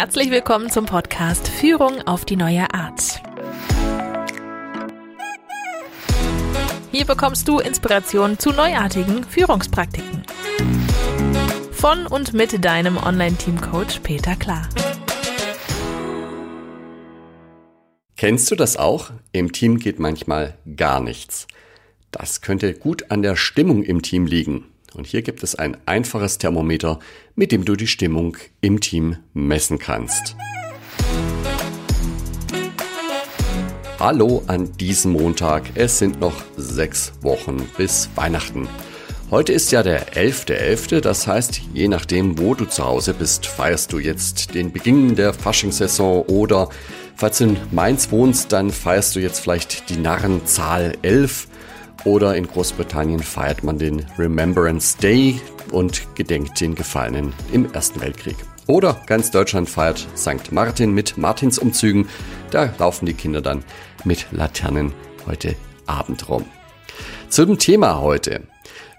Herzlich willkommen zum Podcast Führung auf die neue Art. Hier bekommst du Inspiration zu neuartigen Führungspraktiken. Von und mit deinem Online-Team-Coach Peter Klar. Kennst du das auch? Im Team geht manchmal gar nichts. Das könnte gut an der Stimmung im Team liegen. Und hier gibt es ein einfaches Thermometer, mit dem du die Stimmung im Team messen kannst. Hallo an diesem Montag. Es sind noch sechs Wochen bis Weihnachten. Heute ist ja der 11.11., .11., das heißt, je nachdem, wo du zu Hause bist, feierst du jetzt den Beginn der Faschingssaison oder falls du in Mainz wohnst, dann feierst du jetzt vielleicht die Narrenzahl 11 oder in Großbritannien feiert man den Remembrance Day und gedenkt den Gefallenen im Ersten Weltkrieg. Oder ganz Deutschland feiert St. Martin mit Martinsumzügen. Da laufen die Kinder dann mit Laternen heute Abend rum. Zum Thema heute.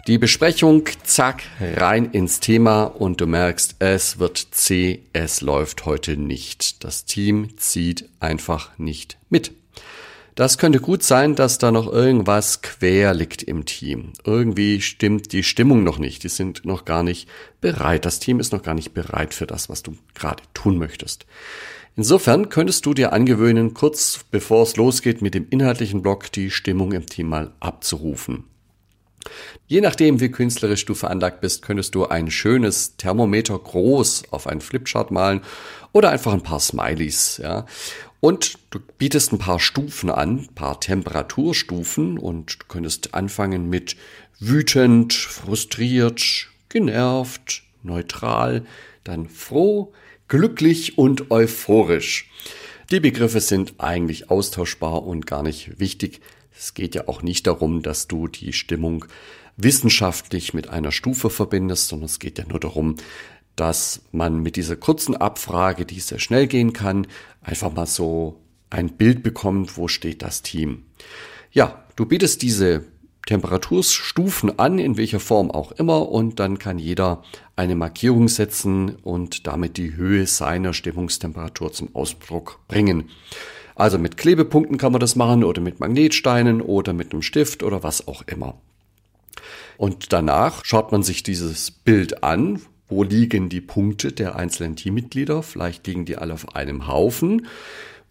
Die Besprechung, zack, rein ins Thema und du merkst, es wird zäh, es läuft heute nicht. Das Team zieht einfach nicht mit. Das könnte gut sein, dass da noch irgendwas quer liegt im Team. Irgendwie stimmt die Stimmung noch nicht. Die sind noch gar nicht bereit. Das Team ist noch gar nicht bereit für das, was du gerade tun möchtest. Insofern könntest du dir angewöhnen, kurz bevor es losgeht mit dem inhaltlichen Block, die Stimmung im Team mal abzurufen. Je nachdem, wie künstlerisch du veranlagt bist, könntest du ein schönes Thermometer groß auf einen Flipchart malen oder einfach ein paar Smileys, ja. Und du bietest ein paar Stufen an, ein paar Temperaturstufen und du könntest anfangen mit wütend, frustriert, genervt, neutral, dann froh, glücklich und euphorisch. Die Begriffe sind eigentlich austauschbar und gar nicht wichtig. Es geht ja auch nicht darum, dass du die Stimmung wissenschaftlich mit einer Stufe verbindest, sondern es geht ja nur darum, dass man mit dieser kurzen Abfrage, die sehr schnell gehen kann, einfach mal so ein Bild bekommt, wo steht das Team. Ja, du bietest diese Temperaturstufen an, in welcher Form auch immer, und dann kann jeder eine Markierung setzen und damit die Höhe seiner Stimmungstemperatur zum Ausdruck bringen. Also mit Klebepunkten kann man das machen oder mit Magnetsteinen oder mit einem Stift oder was auch immer. Und danach schaut man sich dieses Bild an, wo liegen die Punkte der einzelnen Teammitglieder? Vielleicht liegen die alle auf einem Haufen.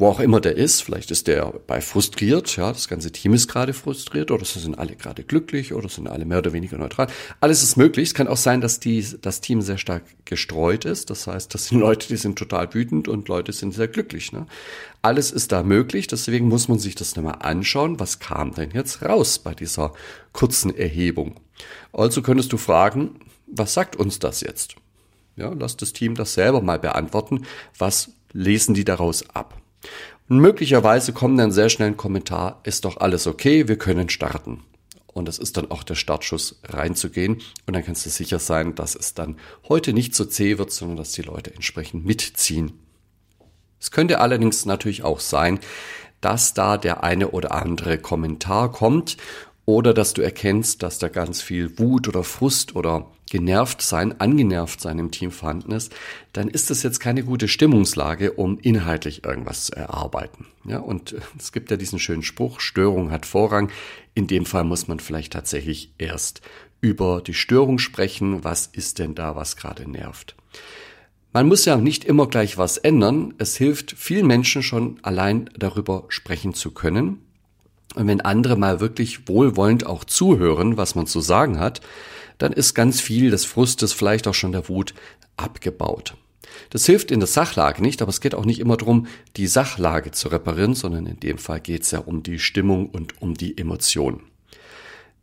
Wo auch immer der ist, vielleicht ist der bei frustriert, ja, das ganze Team ist gerade frustriert oder sind alle gerade glücklich oder sind alle mehr oder weniger neutral. Alles ist möglich. Es kann auch sein, dass die, das Team sehr stark gestreut ist. Das heißt, das sind Leute, die sind total wütend und Leute sind sehr glücklich. Ne? Alles ist da möglich. Deswegen muss man sich das nochmal anschauen. Was kam denn jetzt raus bei dieser kurzen Erhebung? Also könntest du fragen, was sagt uns das jetzt? Ja, lass das Team das selber mal beantworten. Was lesen die daraus ab? Und möglicherweise kommt dann sehr schnell ein Kommentar, ist doch alles okay, wir können starten. Und das ist dann auch der Startschuss reinzugehen. Und dann kannst du sicher sein, dass es dann heute nicht so zäh wird, sondern dass die Leute entsprechend mitziehen. Es könnte allerdings natürlich auch sein, dass da der eine oder andere Kommentar kommt oder dass du erkennst, dass da ganz viel Wut oder Frust oder genervt sein, angenervt sein im Team vorhanden ist, dann ist das jetzt keine gute Stimmungslage, um inhaltlich irgendwas zu erarbeiten. Ja, und es gibt ja diesen schönen Spruch, Störung hat Vorrang. In dem Fall muss man vielleicht tatsächlich erst über die Störung sprechen. Was ist denn da, was gerade nervt? Man muss ja nicht immer gleich was ändern. Es hilft vielen Menschen schon allein darüber sprechen zu können und wenn andere mal wirklich wohlwollend auch zuhören, was man zu sagen hat, dann ist ganz viel des Frustes, vielleicht auch schon der Wut abgebaut. Das hilft in der Sachlage nicht, aber es geht auch nicht immer darum, die Sachlage zu reparieren, sondern in dem Fall geht es ja um die Stimmung und um die Emotion.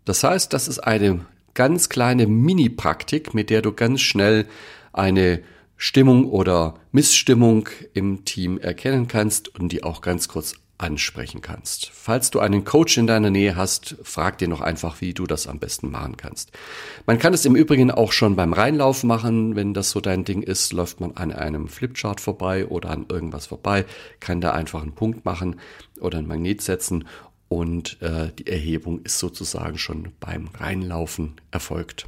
Das heißt, das ist eine ganz kleine Mini-Praktik, mit der du ganz schnell eine Stimmung oder Missstimmung im Team erkennen kannst und die auch ganz kurz ansprechen kannst. Falls du einen Coach in deiner Nähe hast, frag dir noch einfach, wie du das am besten machen kannst. Man kann es im Übrigen auch schon beim Reinlauf machen, wenn das so dein Ding ist, läuft man an einem Flipchart vorbei oder an irgendwas vorbei, kann da einfach einen Punkt machen oder ein Magnet setzen und äh, die Erhebung ist sozusagen schon beim Reinlaufen erfolgt.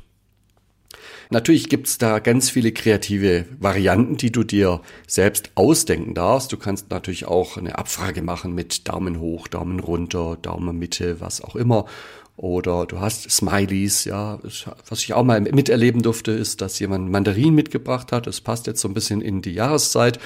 Natürlich gibt's da ganz viele kreative Varianten, die du dir selbst ausdenken darfst. Du kannst natürlich auch eine Abfrage machen mit Daumen hoch, Daumen runter, Daumen Mitte, was auch immer. Oder du hast Smileys, ja. Was ich auch mal miterleben durfte, ist, dass jemand Mandarin mitgebracht hat. Das passt jetzt so ein bisschen in die Jahreszeit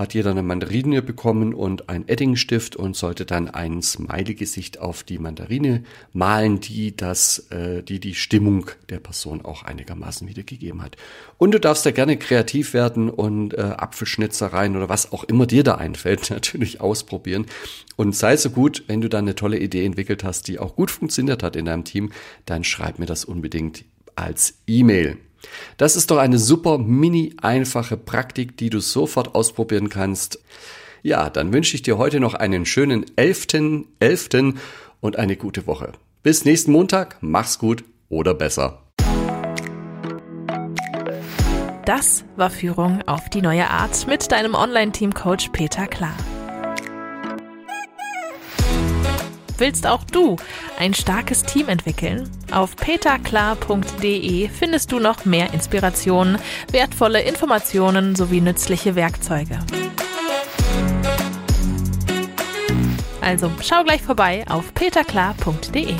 hat jeder eine Mandarine bekommen und ein Eddingstift und sollte dann ein Smiley-Gesicht auf die Mandarine malen, die das, äh, die die Stimmung der Person auch einigermaßen wiedergegeben hat. Und du darfst da gerne kreativ werden und äh, Apfelschnitzereien oder was auch immer dir da einfällt, natürlich ausprobieren. Und sei so gut, wenn du da eine tolle Idee entwickelt hast, die auch gut funktioniert hat in deinem Team, dann schreib mir das unbedingt als E-Mail. Das ist doch eine super mini einfache Praktik, die du sofort ausprobieren kannst. Ja, dann wünsche ich dir heute noch einen schönen 11.11. 11. und eine gute Woche. Bis nächsten Montag, mach's gut oder besser. Das war Führung auf die neue Art mit deinem Online-Team-Coach Peter Klar. Willst auch du ein starkes Team entwickeln? Auf peterklar.de findest du noch mehr Inspirationen, wertvolle Informationen sowie nützliche Werkzeuge. Also schau gleich vorbei auf peterklar.de.